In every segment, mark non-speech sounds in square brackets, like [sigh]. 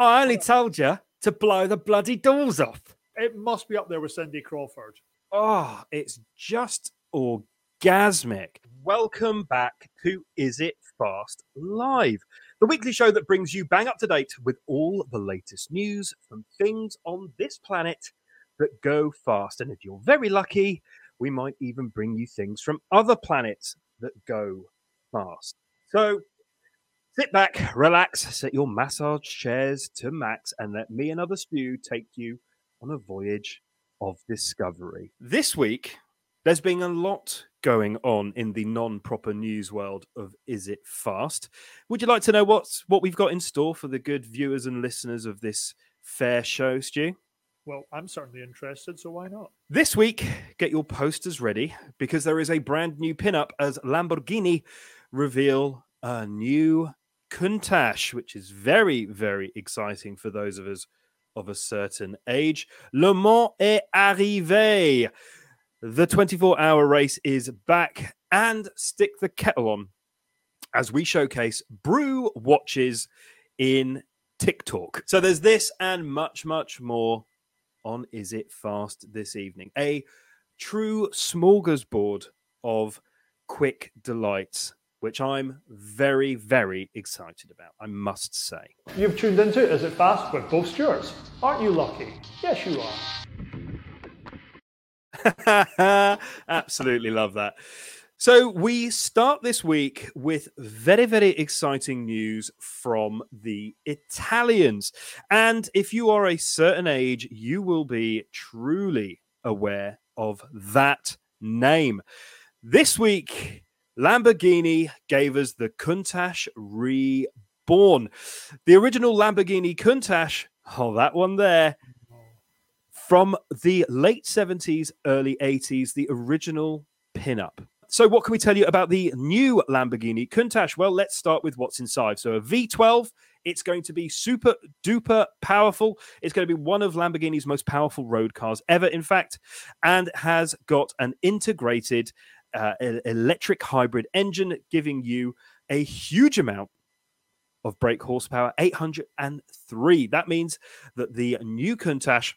I only told you to blow the bloody doors off. It must be up there with Cindy Crawford. Oh, it's just orgasmic. Welcome back to Is It Fast Live, the weekly show that brings you bang up to date with all the latest news from things on this planet that go fast. And if you're very lucky, we might even bring you things from other planets that go fast. So sit back, relax, set your massage chairs to max, and let me and other stew take you on a voyage of discovery. This week, there's been a lot going on in the non-proper news world of Is It Fast? Would you like to know what's what we've got in store for the good viewers and listeners of this fair show, Stu? Well, I'm certainly interested, so why not? This week, get your posters ready because there is a brand new pinup as Lamborghini reveal a new Countach, which is very, very exciting for those of us of a certain age. Le Mans est arrivé. The 24 hour race is back and stick the kettle on as we showcase brew watches in TikTok. So there's this and much, much more on Is It Fast this evening. A true smorgasbord of quick delights, which I'm very, very excited about, I must say. You've tuned into Is It Fast with both Stewarts. Aren't you lucky? Yes, you are. [laughs] Absolutely love that. So we start this week with very, very exciting news from the Italians. And if you are a certain age, you will be truly aware of that name. This week, Lamborghini gave us the Countach Reborn. The original Lamborghini Countach, oh, that one there, from the late 70s, early 80s, the original pinup. So, what can we tell you about the new Lamborghini Countach? Well, let's start with what's inside. So, a V12, it's going to be super duper powerful. It's going to be one of Lamborghini's most powerful road cars ever, in fact, and has got an integrated uh, electric hybrid engine, giving you a huge amount of brake horsepower 803. That means that the new Countach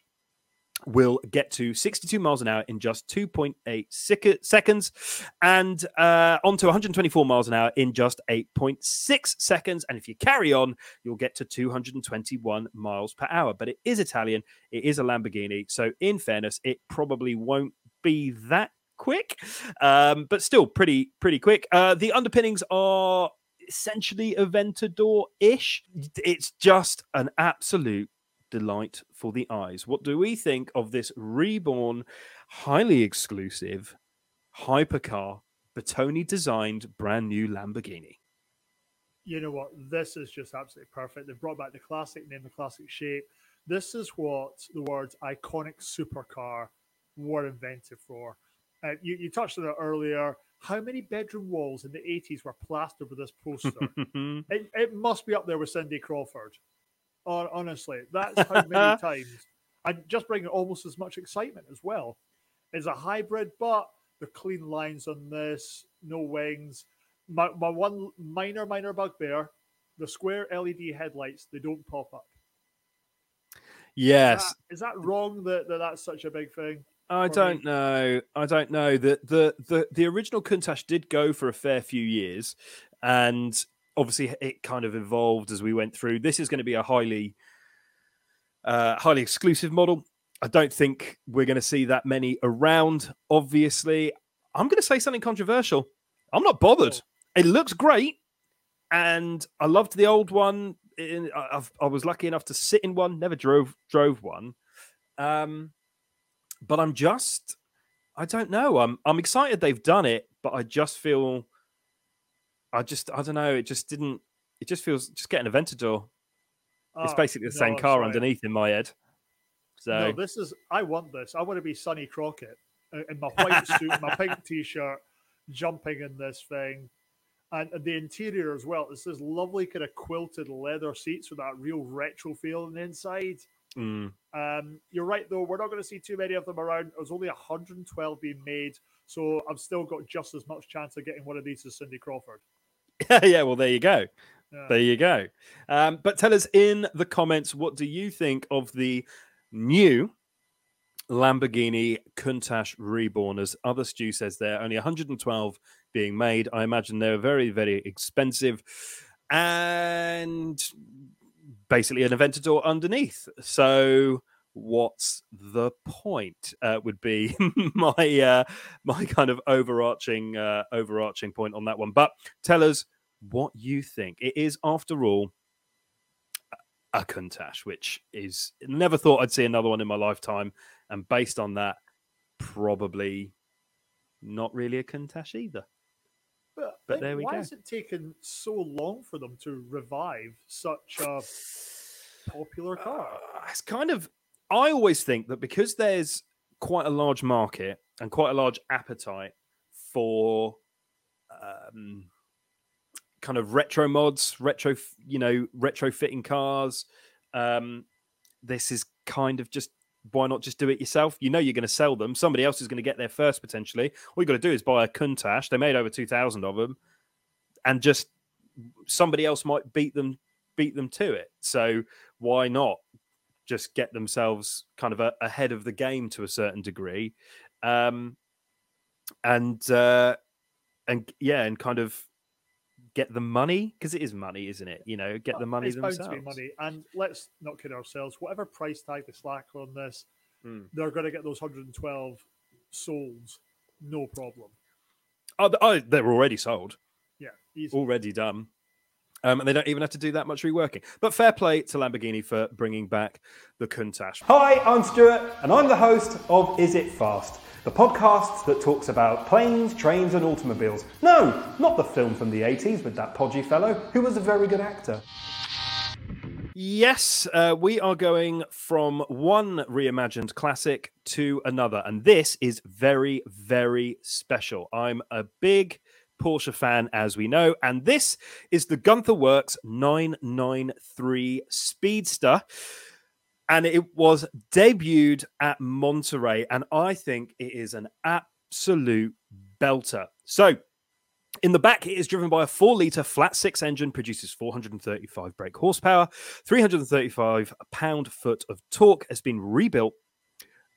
will get to 62 miles an hour in just 2.8 sec- seconds and uh, on to 124 miles an hour in just 8.6 seconds. And if you carry on, you'll get to 221 miles per hour. But it is Italian, it is a Lamborghini. So, in fairness, it probably won't be that quick, um, but still pretty, pretty quick. Uh, the underpinnings are essentially Aventador ish. It's just an absolute delight for the eyes. What do we think of this reborn, highly exclusive hypercar, Bertone designed brand new Lamborghini? You know what? This is just absolutely perfect. They've brought back the classic name, the classic shape. This is what the words iconic supercar were invented for. Uh, you, you touched on it earlier. How many bedroom walls in the 80s were plastered with this poster? [laughs] it, it must be up there with Cindy Crawford honestly, that's how many [laughs] times. And just bringing almost as much excitement as well. It's a hybrid, but the clean lines on this, no wings. My, my one minor, minor bugbear the square LED headlights, they don't pop up. Yes. Is that, is that wrong that, that that's such a big thing? I don't know. I don't know. The, the the the original Countach did go for a fair few years, and obviously it kind of evolved as we went through. This is going to be a highly uh, highly exclusive model. I don't think we're going to see that many around. Obviously, I'm going to say something controversial. I'm not bothered. It looks great, and I loved the old one. I, I was lucky enough to sit in one. Never drove drove one, um, but I'm just I don't know. I'm I'm excited they've done it, but I just feel I just I don't know. It just didn't. It just feels just getting a Aventador. Oh, it's basically the no, same car underneath in my head. So no, this is. I want this. I want to be Sonny Crockett uh, in my white suit, my pink [laughs] t-shirt, jumping in this thing, and the interior as well. It's this lovely kind of quilted leather seats with that real retro feel on the inside. Mm. Um, you're right though. We're not going to see too many of them around. There's only 112 being made, so I've still got just as much chance of getting one of these as Cindy Crawford. [laughs] yeah, well, there you go. Yeah. There you go. Um, but tell us in the comments what do you think of the new Lamborghini Countach Reborn? As other Stu says, there only 112 being made. I imagine they're very, very expensive, and basically an Aventador underneath. So what's the point uh, would be [laughs] my uh, my kind of overarching uh, overarching point on that one. But tell us what you think. It is after all a Countach which is never thought I'd see another one in my lifetime. And based on that probably not really a Countach either But, But there we why go. has it taken so long for them to revive such a popular car? Uh, it's kind of I always think that because there's quite a large market and quite a large appetite for um, kind of retro mods, retro, you know, retrofitting cars. Um, this is kind of just why not just do it yourself? You know you're going to sell them. Somebody else is going to get there first potentially. All you got to do is buy a Countach. They made over two thousand of them, and just somebody else might beat them beat them to it. So why not just get themselves kind of a, ahead of the game to a certain degree, um, and uh, and yeah, and kind of get the money because it is money, isn't it? You know, get the money it's themselves. bound to be money. And let's not kid ourselves. Whatever price tag they slack on this, Hmm. they're going to get those 112 sold, no problem. Oh, oh, they're already sold, Yeah, easy. already done. Um, and they don't even have to do that much reworking. But fair play to Lamborghini for bringing back the Countach. Hi, I'm Stuart, and I'm the host of Is It Fast, the podcast that talks about planes, trains, and automobiles. No, not the film from the 80s with that podgy fellow who was a very good actor. Yes, uh, we are going from one reimagined classic to another, and this is very, very special. I'm a big Porsche fan, as we know, and this is the Gunther Werks 993 Speedster, and it was debuted at Monterey, and I think it is an absolute belter. So, in the back, it is driven by a four litre flat six engine, produces 435 brake horsepower, 335 pound foot of torque, has been rebuilt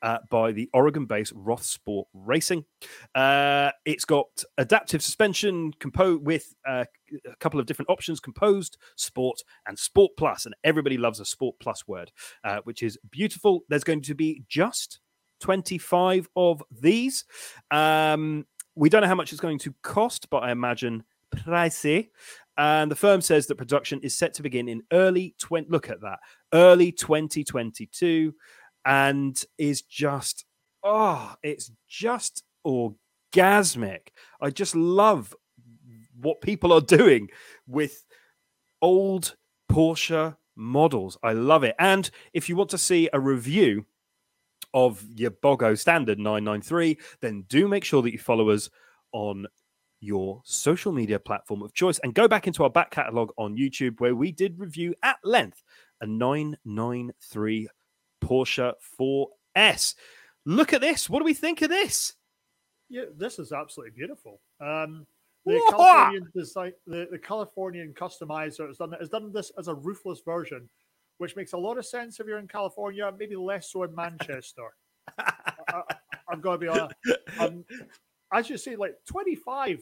uh, by the Oregon based Roth Sport Racing. Uh, it's got adaptive suspension compo- with uh, a couple of different options composed, sport, and sport plus. And everybody loves a sport plus word, uh, which is beautiful. There's going to be just 25 of these. Um, we don't know how much it's going to cost, but I imagine pricey. And the firm says that production is set to begin in early 20. Look at that, early 2022, and is just oh, it's just orgasmic. I just love what people are doing with old Porsche models. I love it. And if you want to see a review of your Bogo standard 993, then do make sure that you follow us on your social media platform of choice and go back into our back catalogue on YouTube where we did review at length a 993 Porsche 4S. Look at this. What do we think of this? Yeah, this is absolutely beautiful. Um, the Californian design, the, the Californian customizer has done has done this as a roofless version, which makes a lot of sense if you're in California, maybe less so in Manchester. I, am going to be honest. Um, as you say, like 25.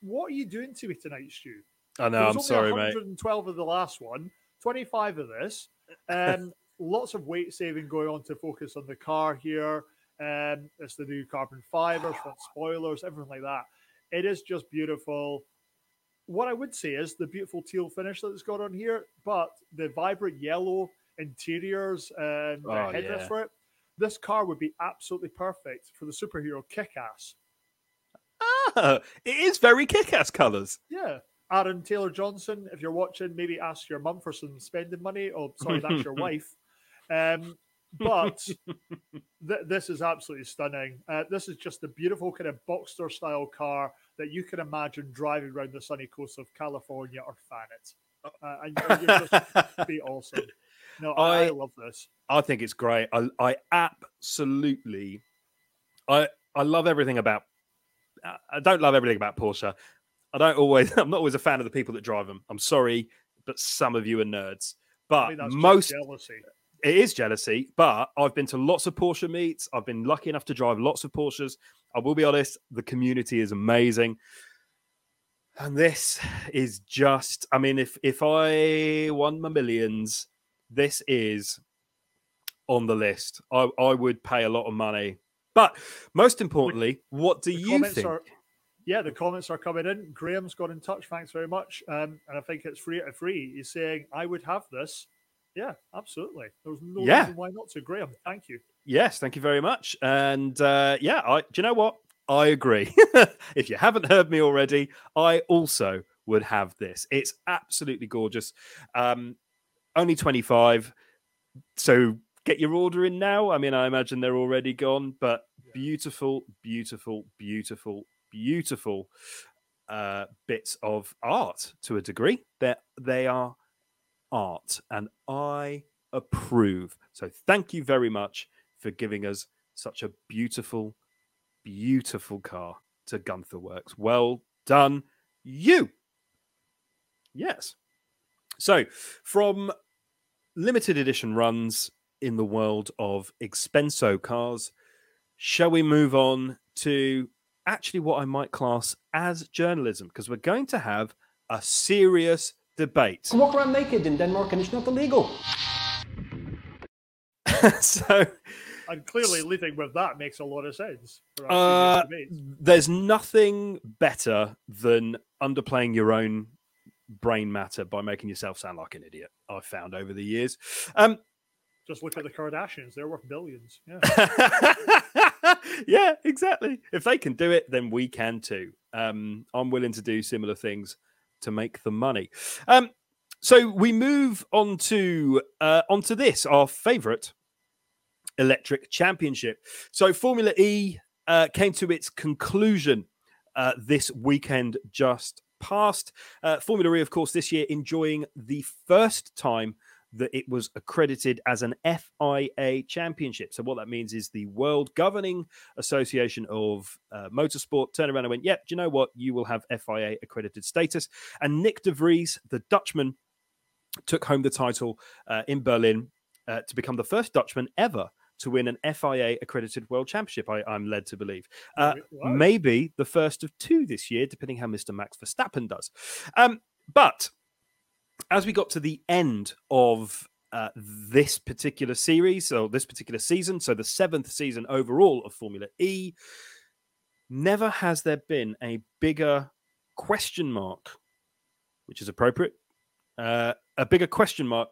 What are you doing to me tonight, Stu? I know, I'm sorry, mate. 112 of the last one, 25 of this. Um, lots of weight saving going on to focus on the car here. Um, it's the new carbon fibers, front spoilers, everything like that. It is just beautiful. What I would say is the beautiful teal finish that it's got on here, but the vibrant yellow interiors and the Oh, headrest yeah. for it. This car would be absolutely perfect for the superhero kick ass. Ah, it is very kick-ass colours. Yeah. Aaron Taylor Johnson, if you're watching, maybe ask your mum for some spending money. Oh, sorry, that's your [laughs] wife. Um, but [laughs] th- this is absolutely stunning. Uh, this is just a beautiful kind of Boxster style car that you can imagine driving around the sunny coast of California or Thanet. Uh, and you'd just [laughs] be awesome. No, I, I I- love this. I think it's great. I, I absolutely, I I love everything about. I don't love everything about Porsche. I don't always. [laughs] I'm not always a fan of the people that drive them. I'm sorry. but some of you are nerds. I But mean, that's just most jealousy. It is jealousy, but I've been to lots of Porsche meets. I've been lucky enough to drive lots of Porsches. I will be honest, the community is amazing. And this is just, I mean, if if I won my millions, this is on the list. I, I would pay a lot of money. But most importantly, what do The you think? are- Yeah, the comments are coming in. Graham's got in touch. Thanks very much. Um, and I think it's free at free. He's saying, I would have this. Yeah, absolutely. There's no Yeah. reason why not to. Graham, thank you. Yes, thank you very much. And uh, yeah, I do you know what? I agree. [laughs] if you haven't heard me already, I also would have this. It's absolutely gorgeous. Um, only 25. So get your order in now. I mean, I imagine they're already gone, but beautiful, beautiful, beautiful, beautiful uh, bits of art to a degree. That they are art, and I approve. So thank you very much for giving us such a beautiful, beautiful car to Gunther Werks. Well done, you. Yes. So, from limited edition runs in the world of expenso cars, shall we move on to actually what I might class as journalism? Because we're going to have a serious debate. can walk around naked in Denmark and it's not illegal. [laughs] so, And clearly, leading with that makes a lot of sense. Uh, our previous debates. there's nothing better than underplaying your own brain matter by making yourself sound like an idiot. I've found over the years. Um, Just look at the Kardashians. They're worth billions. Yeah. [laughs] yeah, exactly. If they can do it, then we can too. Um, I'm willing to do similar things to make the money. Um, so we move on to uh, onto this, our favourite electric championship. So Formula E uh, came to its conclusion uh, this weekend just past. Uh, Formula E, of course, this year enjoying the first time that it was accredited as an FIA championship. So, what that means is the World Governing Association of uh, Motorsport turned around and went, Yep, do you know what? You will have FIA accredited status. And Nyck De Vries, the Dutchman, took home the title uh, in Berlin uh, to become the first Dutchman ever to win an FIA accredited world championship, I, I'm led to believe. Uh, maybe the first of two this year, depending how Mr. Max Verstappen does. Um, but as we got to the end of uh, this particular series, or this particular season, so the seventh season overall of Formula E, never has there been a bigger question mark, which is appropriate, uh, a bigger question mark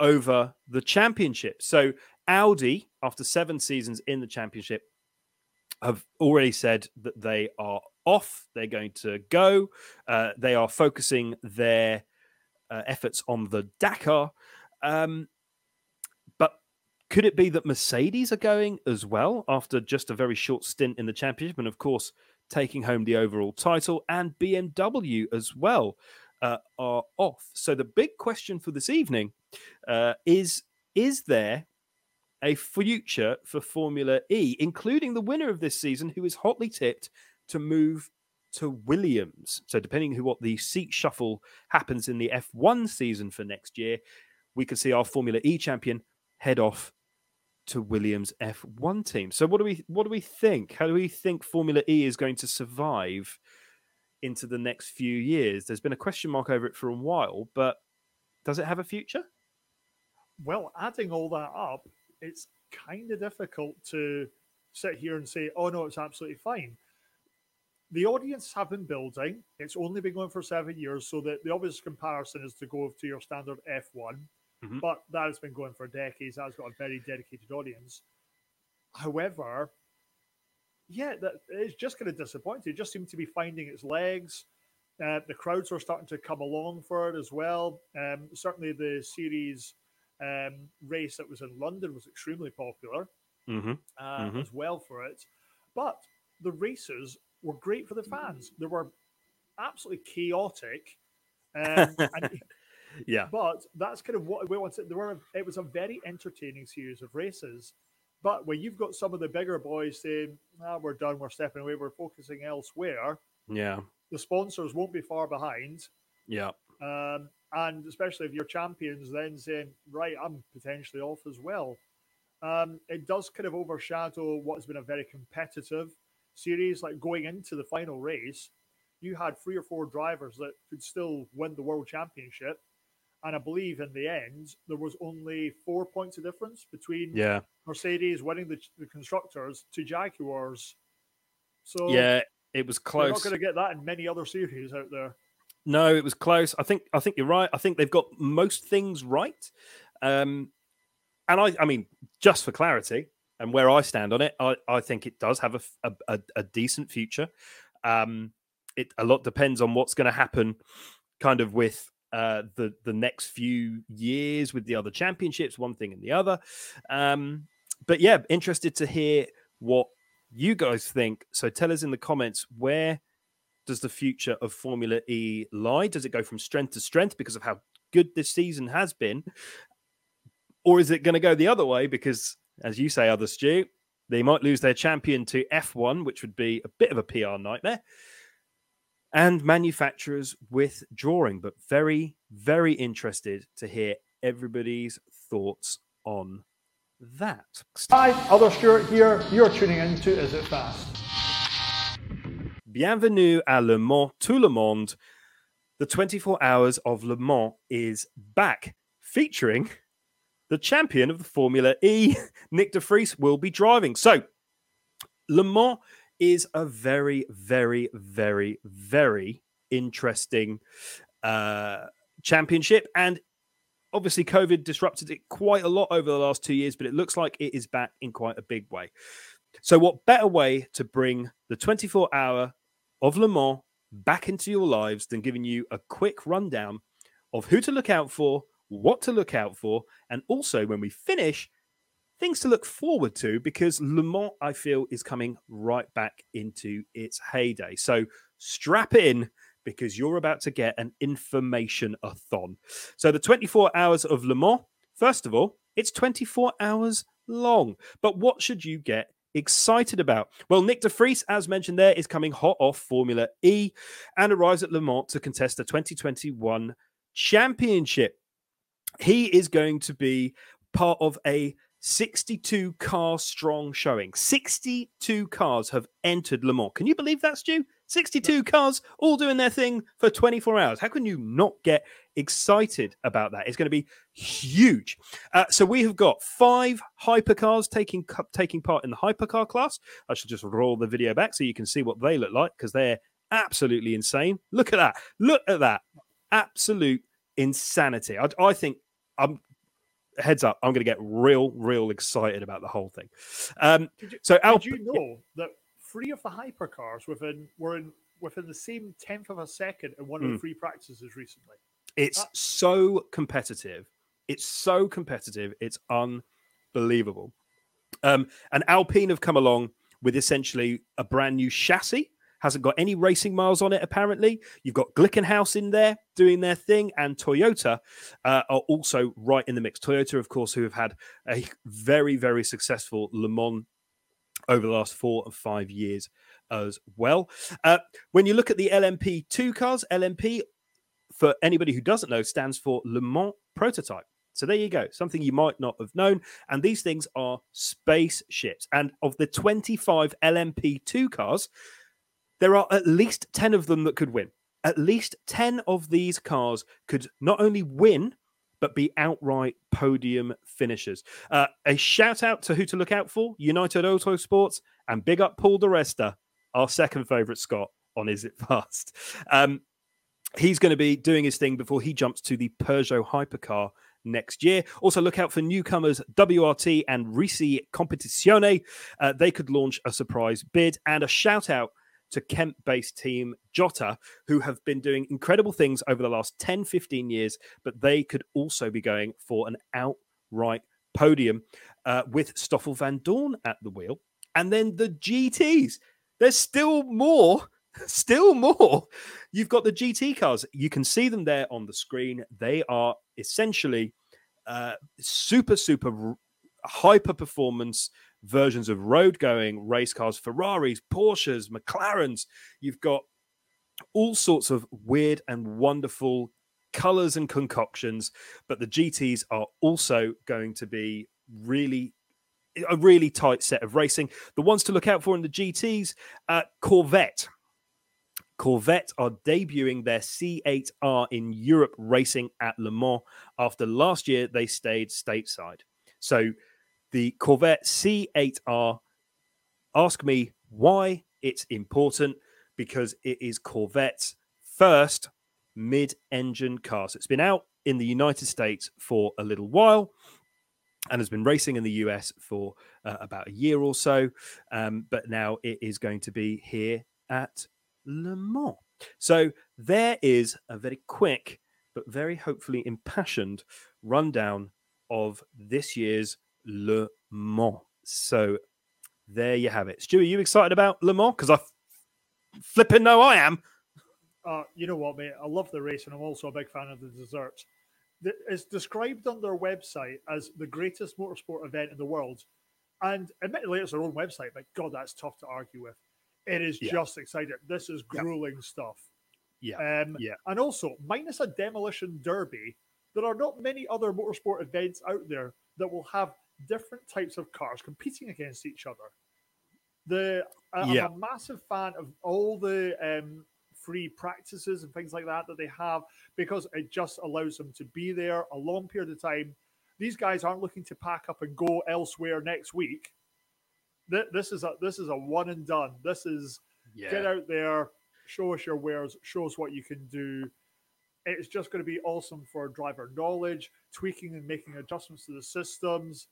over the championship. So Audi, after seven seasons in the championship, have already said that they are off. They're going to go. Uh, they are focusing their uh, efforts on the Dakar. Um, but could it be that Mercedes are going as well after just a very short stint in the championship? And of course, taking home the overall title, and BMW as well uh, are off. So the big question for this evening uh, is: Is there a future for Formula E, including the winner of this season, who is hotly tipped to move to Williams? So, depending who what the seat shuffle happens in the F1 season for next year, we could see our Formula E champion head off to Williams F1 team. So, what do we what do we think? How do we think Formula E is going to survive into the next few years? There's been a question mark over it for a while, but does it have a future? Well, adding all that up, it's kind of difficult to sit here and say, oh, no, it's absolutely fine. The audience have been building. It's only been going for seven years. So that the obvious comparison is to go to your standard F1. Mhm. But that has been going for decades. That's got a very dedicated audience. However, yeah, that it's just going to disappoint. It just seemed to be finding its legs. Uh, the crowds are starting to come along for it as well. Um, certainly, the series um, race that was in London was extremely popular Mm-hmm. uh, Mhm. as well for it. But the races were great for the fans. They were absolutely chaotic. [laughs] Um, and, Yeah. but that's kind of what we wanted. There were it was a very entertaining series of races. But when you've got some of the bigger boys saying, ah, we're done, we're stepping away, we're focusing elsewhere, Yeah. the sponsors won't be far behind. Yeah. Um, and especially if you're champions, then saying, right, I'm potentially off as well. Um, it does kind of overshadow what has been a very competitive series. Like going into the final race, you had three or four drivers that could still win the world championship. And I believe in the end, there was only four points of difference between Yeah. Mercedes winning the, the constructors to Jaguars. So Yeah, it was close. you're not going to get that in many other series out there. No, it was close. I think I think you're right. I think they've got most things right. Um, and I, I mean, just for clarity and where I stand on it, I, I think it does have a decent future. Um, it a lot depends on what's going to happen, kind of with uh, the the next few years with the other championships, one thing and the other. Um, but yeah, interested to hear what you guys think. So tell us in the comments where does the future of Formula E lie? Does it go from strength to strength because of how good this season has been? Or is it going to go the other way because, as you say, other Stu, they might lose their champion to F1, which would be a bit of a PR nightmare. And manufacturers withdrawing, but very, very interested to hear everybody's thoughts on that. Hi, other Stuart here. You're tuning in to Is It Fast? Bienvenue à Le Mans, tout le monde. The 24 Hours of Le Mans is back, featuring the champion of the Formula E, [laughs] Nyck de Vries, will be driving. So, Le Mans is a very, very, very, very interesting uh, championship. And obviously, COVID disrupted it quite a lot over the last two years, but it looks like it is back in quite a big way. So, what better way to bring the 24 hour of Le Mans back into your lives than giving you a quick rundown of who to look out for, what to look out for, and also when we finish, things to look forward to because Le Mans, I feel, is coming right back into its heyday. So strap in because you're about to get an information a thon. So the 24 hours of Le Mans, first of all, it's 24 hours long. But what should you get excited about? Well, Nyck de Vries, as mentioned there, is coming hot off Formula E and arrives at Le Mans to contest the 2021 championship. He is going to be part of a 62 car strong showing. 62 cars have entered Le Mans. Can you believe that, Stu? 62 cars all doing their thing for 24 hours. How can you not get excited about that? It's going to be huge. Uh, so we have got five hypercars taking taking part in the hypercar class. I should just roll the video back so you can see what they look like because they're absolutely insane. Look at that. Look at that. Absolute insanity. I, I think I'm heads up. I'm going to get real, real excited about the whole thing. Um, Did you, so Al, did you know that three of the hypercars within were in within the same tenth of a second in one of Mm. the free practices recently? It's Uh, so competitive. It's so competitive. It's unbelievable. Um, and Alpine have come along with essentially a brand new chassis. Hasn't got any racing miles on it, apparently. You've got Glickenhaus in there doing their thing, and Toyota uh, are also right in the mix. Toyota, of course, who have had a very, very successful Le Mans over the last four or five years as well. Uh, when you look at the LMP2 cars, LMP for anybody who doesn't know, stands for Le Mans Prototype. So there you go, something you might not have known. And these things are spaceships. And of the 25 LMP2 cars, there are at least 10 of them that could win. At least 10 of these cars could not only win, but be outright podium finishers. Uh, a shout out to who to look out for United Autosports and big up Paul di Resta, our second favourite Scott on Is It Fast. Um, he's going to be doing his thing before he jumps to the Peugeot hypercar next year. Also, look out for newcomers WRT and Risi Competizione. Uh, they could launch a surprise bid and a shout out to Kent based team Jota, who have been doing incredible things over the last 10, 15 years, but they could also be going for an outright podium uh, with Stoffel Vandoorne at the wheel. And then the GTs. There's still more [laughs] still more. You've got the GT cars. You can see them there on the screen. They are essentially uh, super, super hyper performance versions of road going race cars, Ferraris, Porsches, McLarens. You've got all sorts of weird and wonderful colors and concoctions, but the GTs are also going to be really a really tight set of racing. The ones to look out for in the GTs, uh, Corvette. Corvette are debuting their C8R in Europe racing at Le Mans after last year they stayed stateside. So the Corvette C8R, ask me why it's important because it is Corvette's first mid engine car. So it's been out in the United States for a little while and has been racing in the US for uh, about a year or so. Um, but now it is going to be here at Le Mans. So there is a very quick, but very hopefully impassioned rundown of this year's Le Mans. So there you have it. Stu, are you excited about Le Mans? Because I flipping know I am. Uh, you know what, mate? I love the race, and I'm also a big fan of the desserts. It's described on their website as the greatest motorsport event in the world. And admittedly, it's their own website, but God, that's tough to argue with. It is Yeah. just exciting. This is Yeah. grueling stuff. Yeah. Um, Yeah. And also, minus a demolition derby, there are not many other motorsport events out there that will have different types of cars competing against each other. The I- Yeah. I'm a massive fan of all the um, free practices and things like that that they have because it just allows them to be there a long period of time. These guys aren't looking to pack up and go elsewhere next week. Th- This is a this is a one and done. This is get out there, show us your wares, show us what you can do. It's just going to be awesome for driver knowledge, tweaking and making adjustments to the systems.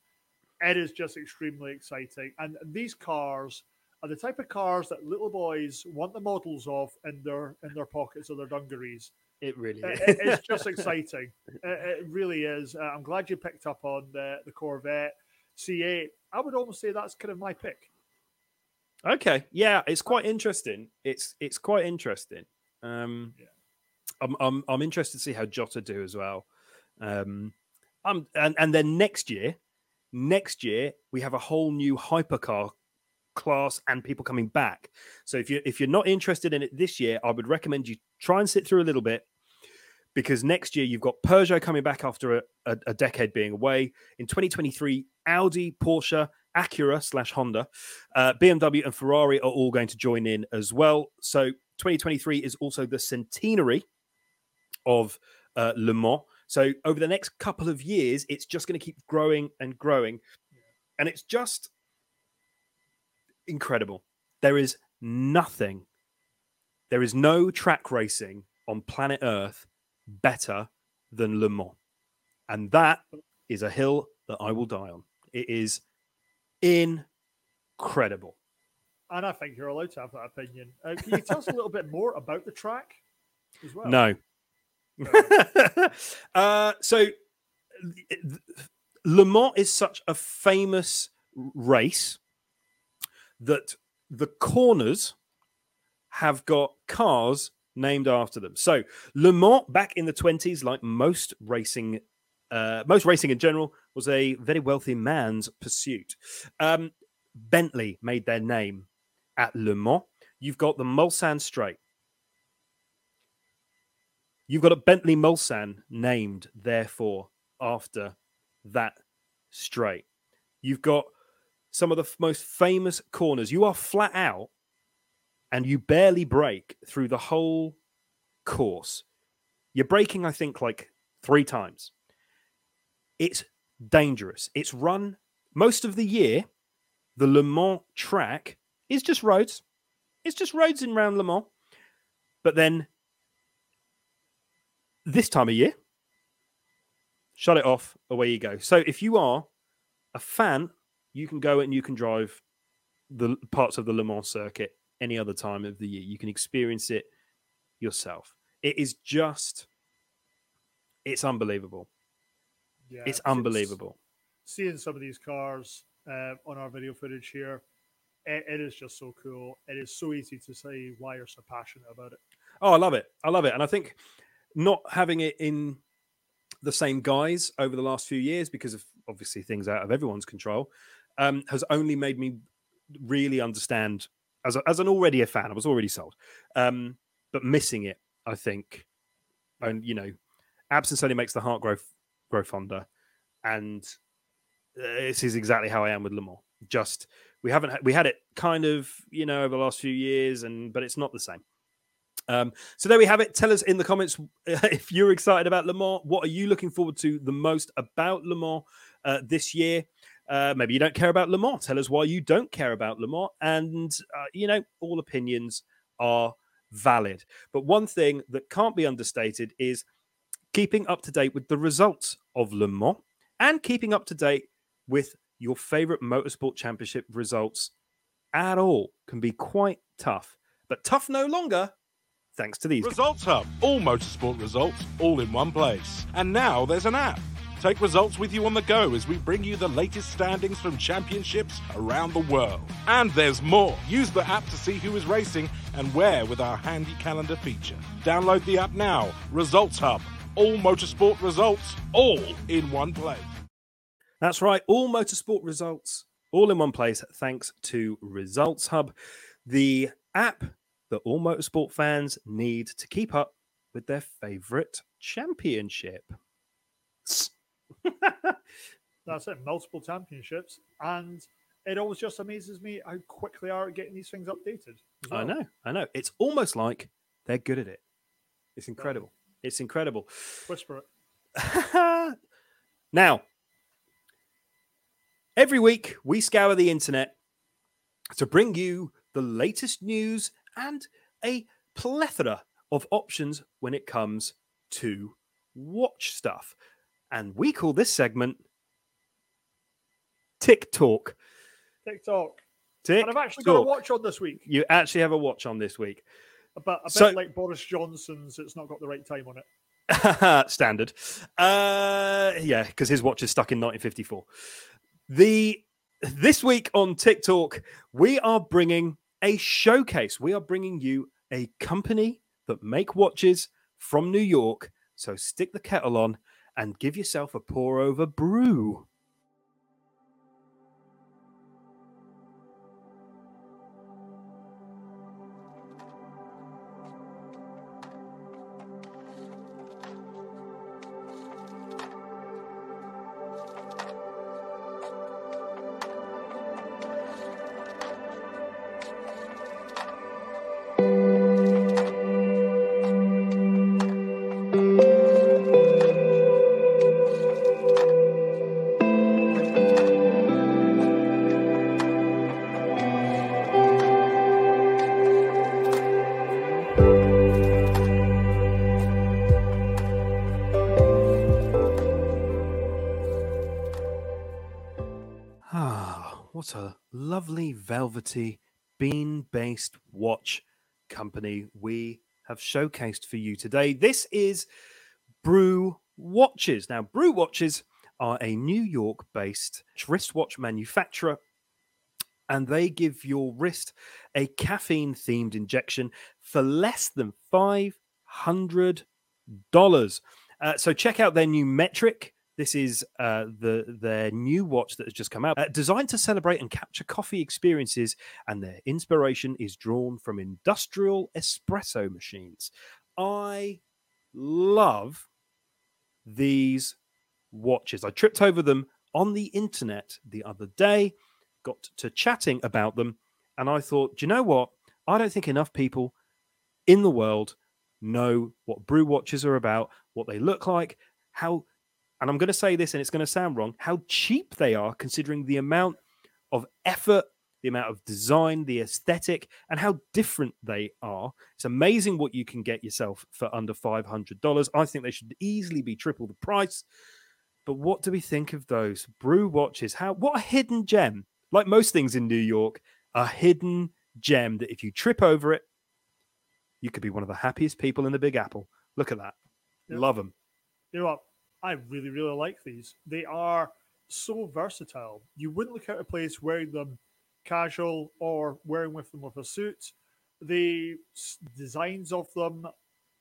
It is just extremely exciting. And these cars are the type of cars that little boys want the models of in their in their pockets or their dungarees. It really is. it- it's just [laughs] exciting. It, it really is. Uh, I'm glad you picked up on the, the Corvette C8. I would almost say that's kind of my pick. Okay, yeah, it's quite interesting. It's it's quite interesting. Um, Yeah. I'm I'm I'm interested to see how Jota do as well. Um, um, and and then next year, next year we have a whole new hypercar class and people coming back. So if you if you're not interested in it this year, I would recommend you try and sit through a little bit because next year you've got Peugeot coming back after a, a, a decade being away. In 2023, Audi, Porsche, Acura slash Honda, uh, BMW, and Ferrari are all going to join in as well. So 2023 is also the centenary of uh, Le Mans. So over the next couple of years, it's just going to keep growing and growing, and it's just incredible. There is nothing, there is no track racing on planet Earth better than Le Mans. And that is a hill that I will die on. It is incredible. And I think you're allowed to have that opinion. Uh, can you tell us a little bit more about the track as well? [laughs] No. [laughs] uh, so Le Mans is such a famous race that the corners have got cars named after them. So Le Mans back in the 20s, like most racing, uh, most racing in general, was a very wealthy man's pursuit. Um, Bentley made their name at Le Mans. You've got the Mulsanne Straight. You've got a Bentley Mulsanne named, therefore, after that straight. You've got some of the f- most famous corners. You are flat out and you barely break through the whole course. You're breaking, I think, like three times. It's dangerous. It's run most of the year. The Le Mans track is just roads. It's just roads in round Le Mans. But then this time of year, shut it off, away you go. So if you are a fan, you can go and you can drive the parts of the Le Mans circuit any other time of the year. You can experience it yourself. It is just, it's unbelievable. Yeah, It's unbelievable. Seeing some of these cars uh, on our video footage here, it, it is just so cool. It is so easy to say why you're so passionate about it. Oh, I love it. I love it. And I think not having it in the same guise over the last few years, because of obviously things out of everyone's control, um, has only made me really understand as, a, as an already a fan, I was already sold. Um, but missing it, I think, and you know, absence only makes the heart grow grow fonder, and uh, this is exactly how I am with Le Mans. Just we haven't we had it kind of you know over the last few years, and but it's not the same. Um, so there we have it. Tell us in the comments [laughs] if you're excited about Le Mans. What are you looking forward to the most about Le Mans uh, this year? Uh, maybe you don't care about Le Mans. Tell us why you don't care about Le Mans. And, uh, you know, all opinions are valid. But one thing that can't be understated is keeping up to date with the results of Le Mans and keeping up to date with your favorite motorsport championship results at all can be quite tough. But tough no longer thanks to these. Results Hub, all motorsport results, all in one place. And now there's an app. Take results with you on the go as we bring you the latest standings from championships around the world. And there's more. Use the app to see who is racing and where with our handy calendar feature. Download the app now. Results Hub, all motorsport results, all in one place. That's right, all motorsport results, all in one place, thanks to Results Hub, the app that all motorsport fans need to keep up with their favorite championship. [laughs] That's it, multiple championships. And it always just amazes me how quick they are at getting these things updated. as I know, I know. It's almost like they're good at it. It's incredible. It's incredible. Whisper it. [laughs] now, every week we scour the internet to bring you the latest news and a plethora of options when it comes to watch stuff. And we call this segment TikTok. TikTok. Tick And I've actually got a watch on this week. You actually have a watch on this week. But a bit So- like Boris Johnson's, it's not got the right time on it. [laughs] Standard. Uh, yeah, because his watch is stuck in 1954. The this week on TikTok, we are bringing a showcase. We are bringing you a company that make watches from New York. So stick the kettle on and give yourself a pour over brew. Velvety, bean based watch company we have showcased for you today. This is Brew Watches. Now, Brew Watches are a New York based wristwatch manufacturer, and they give your wrist a caffeine themed injection for less than $500. Uh, so, check out their new metric. This is uh, the their new watch that has just come out, uh, designed to celebrate and capture coffee experiences, and their inspiration is drawn from industrial espresso machines. I love these watches. I tripped over them on the internet the other day, got to chatting about them, and I thought, do you know what? I don't think enough people in the world know what brew watches are about, what they look like, how and I'm going to say this and it's going to sound wrong, how cheap they are considering the amount of effort, the amount of design, the aesthetic, and how different they are. It's amazing what you can get yourself for under $500. I think they should easily be triple the price. But what do we think of those brew watches? How what a hidden gem. Like most things in New York, a hidden gem that if you trip over it, you could be one of the happiest people in the Big Apple. Look at that. Yep. Love them. You know what? I really, really like these. They are so versatile. You wouldn't look out of place wearing them casual or wearing with them with a suit. The s- designs of them,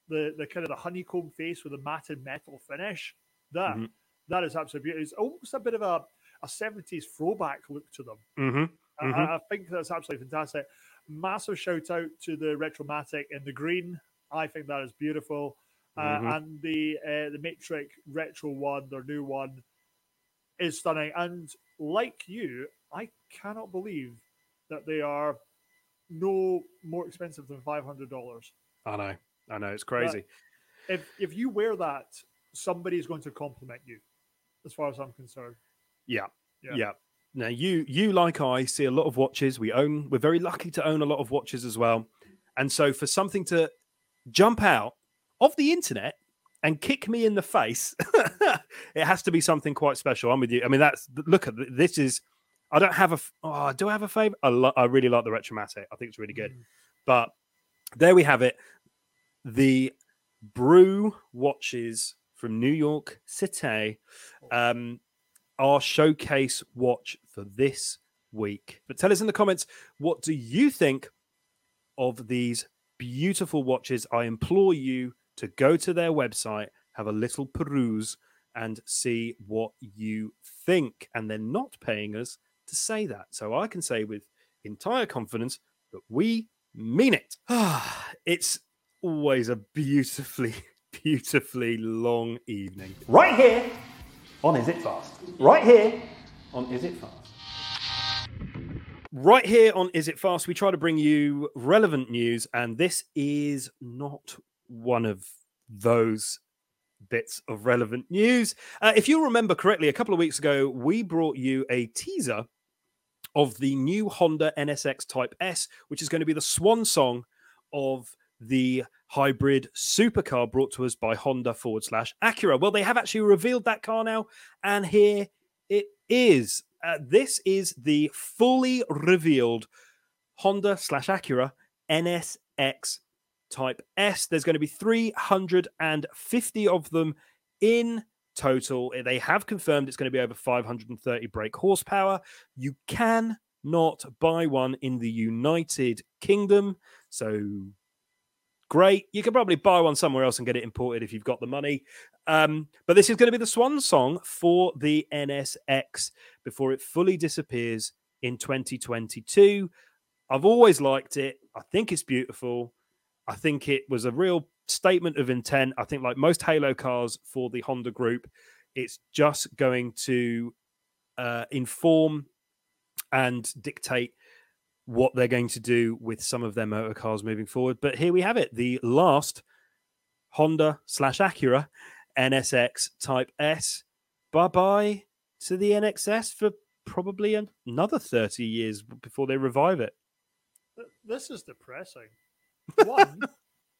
the the kind of the honeycomb face with a matted metal finish, that Mhm. that is absolutely beautiful. It's almost a bit of a, a 70s throwback look to them. Mm-hmm. Mhm. I, I think that's absolutely fantastic. Massive shout out to the Retromatic in the green. I think that is beautiful. Uh, Mhm. and the uh, the Matrix Retro one, their new one, is stunning. And like you, I cannot believe that they are no more expensive than five hundred dollars. I know, I know, it's crazy. If if you wear that, somebody is going to compliment you, as far as I'm concerned. Yeah. Yeah. yeah. Now you you like I see a lot of watches. We own we're very lucky to own a lot of watches as well. And so for something to jump out of the internet and kick me in the face, [laughs] it has to be something quite special. I'm with you. I mean that's look at this is I don't have a. oh, do I have a favorite? I, lo- I really like the Retromatic. I think it's really good. Mm. But there we have it. The Brew watches from New York City. Um, our showcase watch for this week. But tell us in the comments what do you think of these beautiful watches? I implore you to go to their website, have a little peruse, and see what you think. And they're not paying us to say that. So I can say with entire confidence that we mean it. [sighs] it's always a beautifully, [laughs] beautifully long evening. Right here on Is It Fast? Right here on Is It Fast? Right here on Is It Fast, we try to bring you relevant news, and this is not one of those bits of relevant news. Uh, if you remember correctly, a couple of weeks ago, we brought you a teaser of the new Honda NSX Type S, which is going to be the swan song of the hybrid supercar brought to us by Honda forward slash Acura. Well, they have actually revealed that car now, and here it is. Uh, this is the fully revealed Honda slash Acura NSX Type S. There's going to be 350 of them in total. They have confirmed it's going to be over 530 brake horsepower. You can not buy one in the United Kingdom. So great. You can probably buy one somewhere else and get it imported if you've got the money. Um, but this is going to be the swan song for the NSX before it fully disappears in 2022. I've always liked it. I think it's beautiful. I think it was a real statement of intent. I think, like most Halo cars for the Honda group, it's just going to uh, inform and dictate what they're going to do with some of their motor cars moving forward. But here we have it the last Honda slash Acura NSX Type S. Bye bye to the NXS for probably another 30 years before they revive it. This is depressing. One,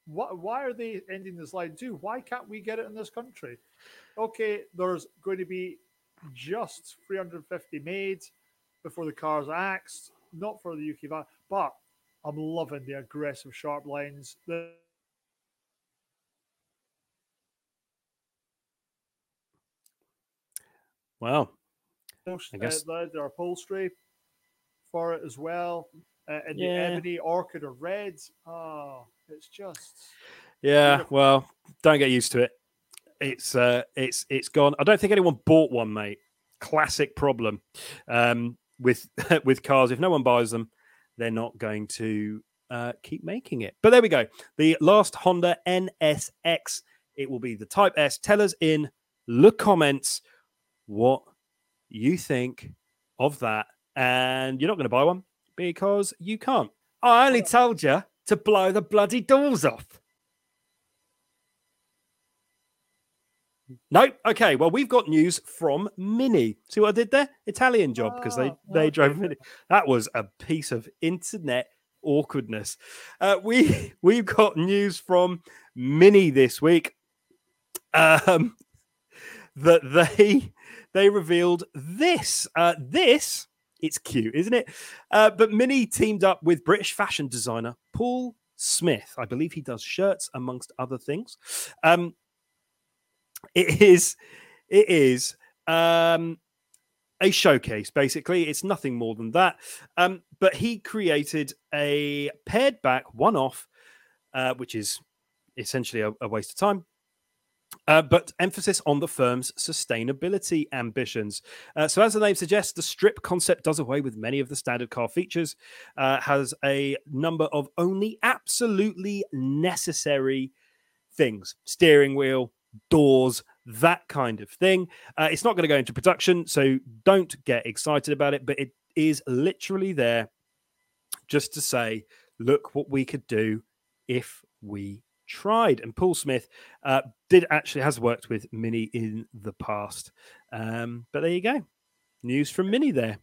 why, why are they ending this line? Two, why can't we get it in this country? Okay, there's going to be just 350 made before the car's axed, not for the UK but I'm loving the aggressive sharp lines. The Wow. I guess- uh, the, their upholstery for it as well. Uh, and Yeah. the ebony orchid or red. Oh, it's just Yeah, Beautiful. well, don't get used to it. It's uh it's it's gone. I don't think anyone bought one, mate. Classic problem um with [laughs] with cars. If no one buys them, they're not going to uh keep making it. But there we go. The last Honda NSX. It will be the Type S. Tell us in the comments what you think of that. And you're not going to buy one because you can't. I only told you to blow the bloody doors off. Nope. Okay. Well, we've got news from Mini. See what I did there? Italian job because they Ah, they drove Mini. That was a piece of internet awkwardness. Uh, we [laughs] we've got news from Mini this week. Um, [laughs] that they they revealed this. Uh, this it's cute, isn't it? Uh, but Mini teamed up with British fashion designer Paul Smith. I believe he does shirts amongst other things. Um, it is it is um a showcase basically it's nothing more than that um but he created a paired back one off uh which is essentially a, a waste of time uh, but emphasis on the firm's sustainability ambitions. Uh, so, as the name suggests, the strip concept does away with many of the standard car features, uh, has a number of only absolutely necessary things steering wheel, doors, that kind of thing. Uh, it's not going to go into production, so don't get excited about it, but it is literally there just to say, look what we could do if we tried. And Paul Smith uh, did actually has worked with Mini in the past. Um, but there you go. News from Mini there.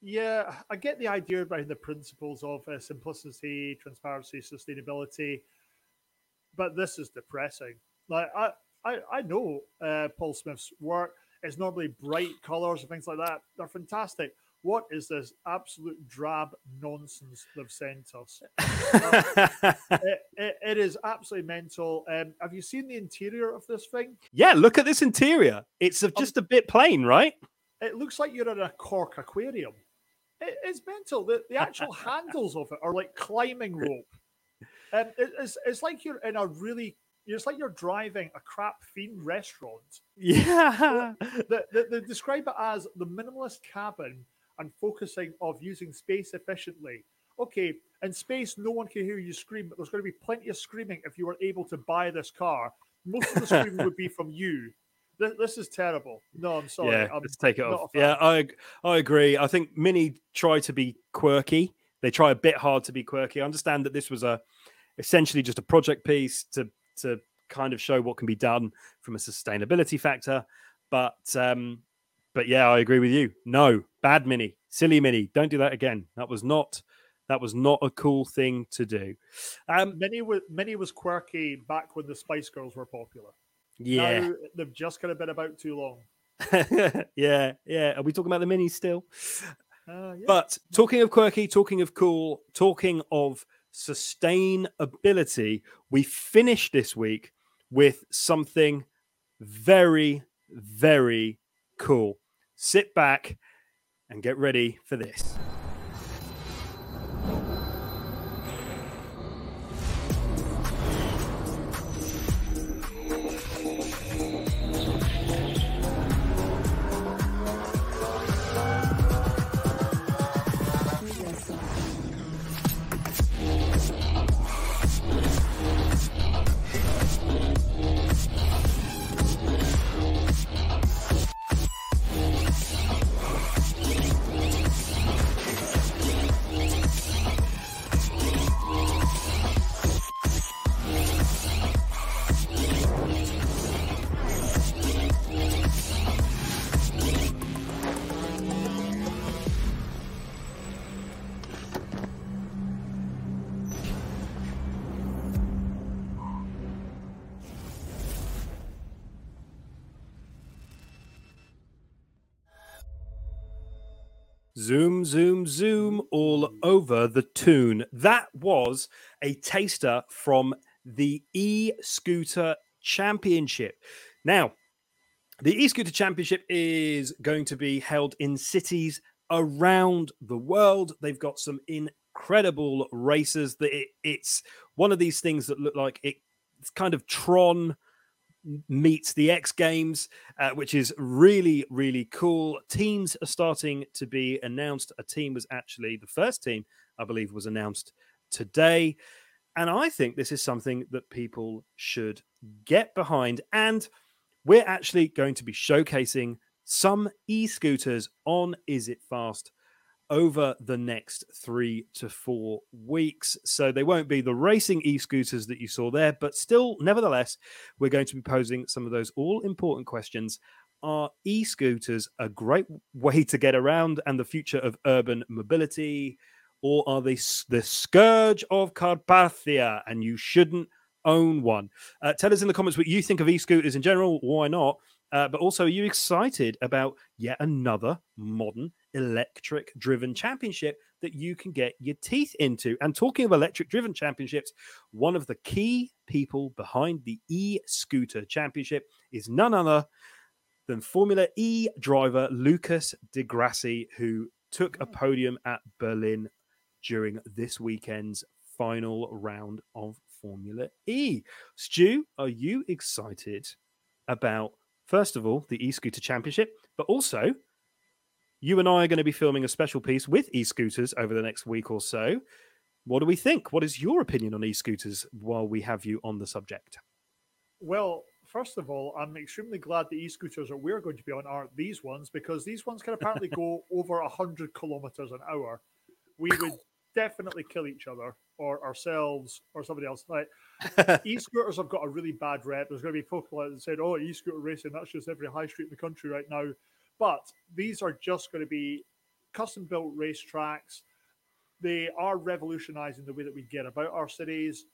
Yeah, I get the idea behind the principles of uh, simplicity, transparency, sustainability, but this is depressing. Like I, I, I know uh, Paul Smith's work. It's normally bright colors and things like that. They're fantastic. What is this absolute drab nonsense they've sent us? [laughs] it, it, it is absolutely mental. Um, have you seen the interior of this thing? Yeah, look at this interior. It's Um, just a bit plain, right? It looks like you're in a cork aquarium. It, it's mental. The, the actual [laughs] handles of it are like climbing rope. Um, it- it's, it's like you're in a really, it's like you're driving a crap themed restaurant. Yeah. They, they, they describe it as the minimalist cabin and focusing of using space efficiently. Okay, in space, no one can hear you scream, but there's going to be plenty of screaming if you were able to buy this car. Most of the screaming would be [laughs] from you. This, this is terrible. No, I'm sorry. yeah, I'm let's take it off. Yeah, I I agree. I think Mini try to be quirky. They try a bit hard to be quirky. I understand that this was a essentially just a project piece to to kind of show what can be done from a sustainability factor. But um, but yeah, I agree with you. No, bad Mini, silly Mini. Don't do that again. That was not that was not a cool thing to do. Um, Mini was Mini was quirky back when the Spice Girls were popular. yeah, Now they've just kind of been about too long. [laughs] yeah, yeah. Are we talking about the Mini still? Uh, yeah. But talking of quirky, talking of cool, talking of sustainability, we finished this week with something very, very cool. Sit back and get ready for this. Zoom, zoom, zoom all over the tune. That was a taster from the e scooter championship. Now, the e scooter championship is going to be held in cities around the world. They've got some incredible races. That it, it's one of these things that look like it, it's kind of Tron meets the X Games, uh, which is really, really cool. Teams are starting to be announced. A team was actually the first team, I believe, was announced today. And I think this is something that people should get behind. And we're actually going to be showcasing some e scooters on Is It Fast over the next three to four weeks. So they won't be the racing e scooters that you saw there, but still, nevertheless, we're going to be posing some of those all important questions. Are e scooters a great way to get around and the future of urban mobility? Or are they the scourge of Carpathia and you shouldn't own one? Uh, tell us in the comments what you think of e scooters in general. Why not? Uh, but also, are you excited about yet another modern electric driven championship that you can get your teeth into? And talking of electric driven championships, one of the key people behind the e scooter championship is none other than Formula E driver Lucas di Grassi, who took a mm. podium at Berlin during this weekend's final round of Formula E. Stu, are you excited about, first of all, the e scooter championship, but also you and I are going to be filming a special piece with e scooters over the next week or so. What do we think? What is your opinion on e scooters while we have you on the subject? Well, first of all, I'm extremely glad the e-scooters that we're going to be on aren't these ones because these ones can apparently go [laughs] over hundred kilometers an hour. We would definitely kill each other or ourselves or somebody else. Like [laughs] e-scooters have got a really bad rep. There's going to be people that said, "Oh, e-scooter racing, that's just every high street in the country right now." But these are just going to be custom-built racetracks. They are revolutionising the way that we get about our cities,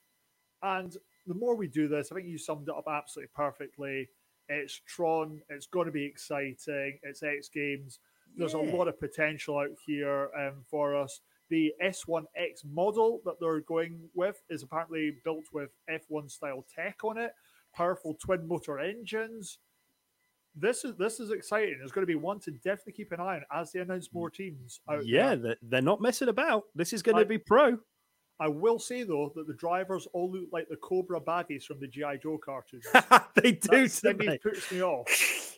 and the more we do this, I think you summed it up absolutely perfectly. It's Tron. It's going to be exciting. It's X Games. There's Yeah. a lot of potential out here um, for us. The S1X model that they're going with is apparently built with F1 style tech on it, powerful twin motor engines. This is this is exciting. There's going to be one to definitely keep an eye on as they announce more teams. Out yeah, there. they're, not messing about. This is going I- to be pro. I will say though that the drivers all look like the Cobra baddies from the GI Joe cartoons. [laughs] they do, That they? puts me off. [laughs]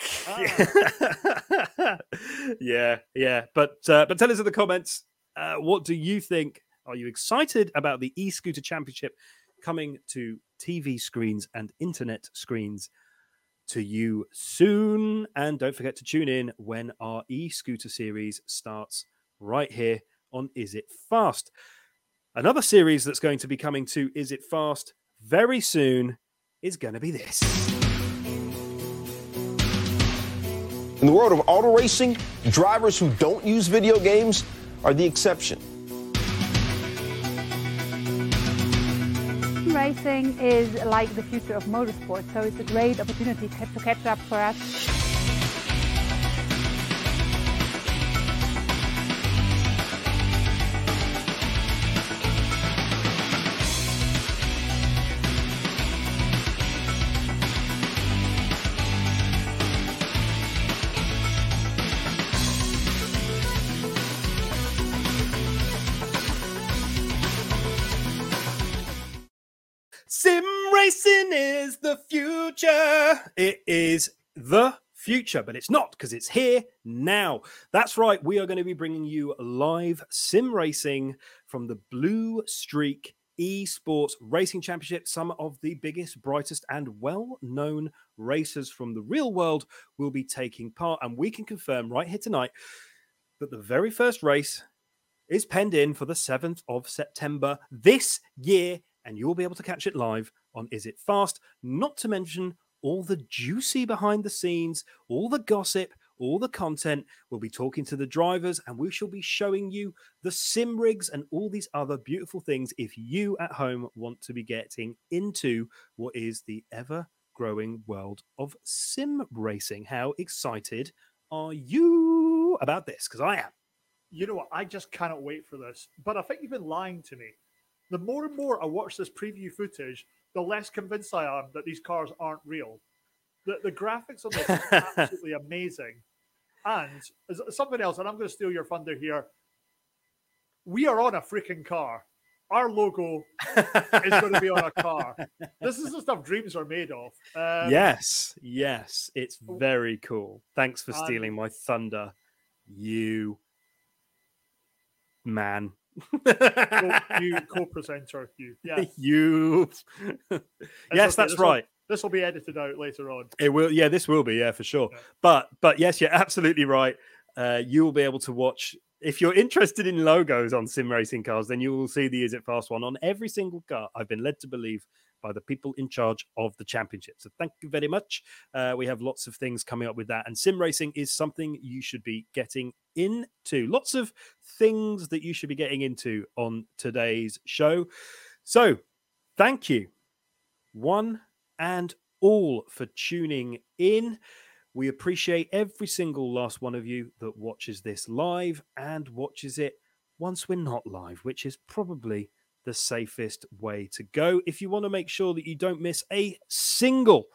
[laughs] yeah, yeah. But uh, but tell us in the comments, uh, what do you think? Are you excited about the e-scooter championship coming to TV screens and internet screens to you soon? And don't forget to tune in when our e-scooter series starts right here on Is It Fast? Another series that's going to be coming to Is It Fast very soon is going to be this. In the world of auto racing, drivers who don't use video games are the exception. Racing is like the future of motorsport, so it's a great opportunity to catch up for us. The future. It is the future, but it's not because it's here now. That's right. We are going to be bringing you live sim racing from the Blue Streak Esports Racing Championship. Some of the biggest, brightest, and well known racers from the real world will be taking part. And we can confirm right here tonight that the very first race is penned in for the 7th of September this year, and you'll be able to catch it live on Is It Fast? Not to mention all the juicy behind the scenes, all the gossip, all the content. We'll be talking to the drivers, and we shall be showing you the sim rigs and all these other beautiful things if you at home want to be getting into what is the ever growing world of sim racing. How excited are you about this? Because I am. You know what? I just cannot wait for this. But I think you've been lying to me. The more and more I watch this preview footage, the less convinced I am that these cars aren't real. The, the graphics on this [laughs] is absolutely amazing. And as- something else, and I'm going to steal your thunder here. We are on a freaking car. Our logo is going to be on a car. [laughs] This is the stuff dreams are made of. Um, yes, yes, it's very cool. Thanks for stealing my thunder, you man. [laughs] you co-presenter, you. Yeah. [laughs] you. yes, that's this will- right. This will be edited out later on. It will. Yeah, this will be. Yeah, for sure. Yeah. But but yes, you're absolutely right. Uh, you will be able to watch. If you're interested in logos on sim racing cars, then you will see the Is It Fast one on every single car. I've been led to believe by the people in charge of the championship. So thank you very much. Uh, we have lots of things coming up with that, and sim racing is something you should be getting into. Lots of things that you should be getting into on today's show. So thank you, one and all, for tuning in. We appreciate every single last one of you that watches this live and watches it once we're not live, which is probably the safest way to go. If you want to make sure that you don't miss a single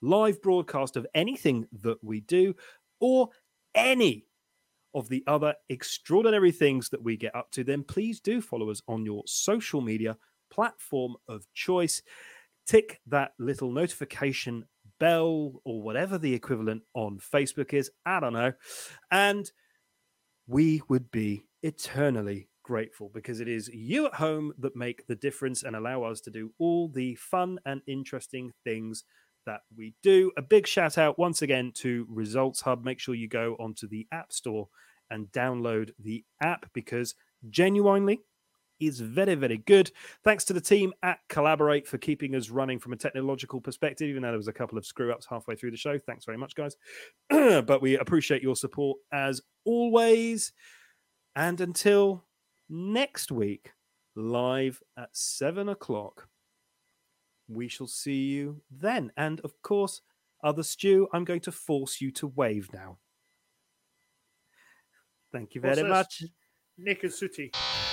live broadcast of anything that we do or any of the other extraordinary things that we get up to, then please do follow us on your social media platform of choice. Tick that little notification bell or whatever the equivalent on Facebook is. I don't know. And we would be eternally grateful because it is you at home that make the difference and allow us to do all the fun and interesting things that we do. A big shout out once again to Results Hub. Make sure you go onto the App Store and download the app because genuinely is very, very good. Thanks to the team at Collaborate for keeping us running from a technological perspective, even though there was a couple of screw ups halfway through the show. Thanks very much, guys. [clears throat] but we appreciate your support as always. And until next week, live at seven o'clock, we shall see you then. And of course, other Stu, I'm going to force you to wave now. Thank you What's very this? much. Naked Sooty. Ha ha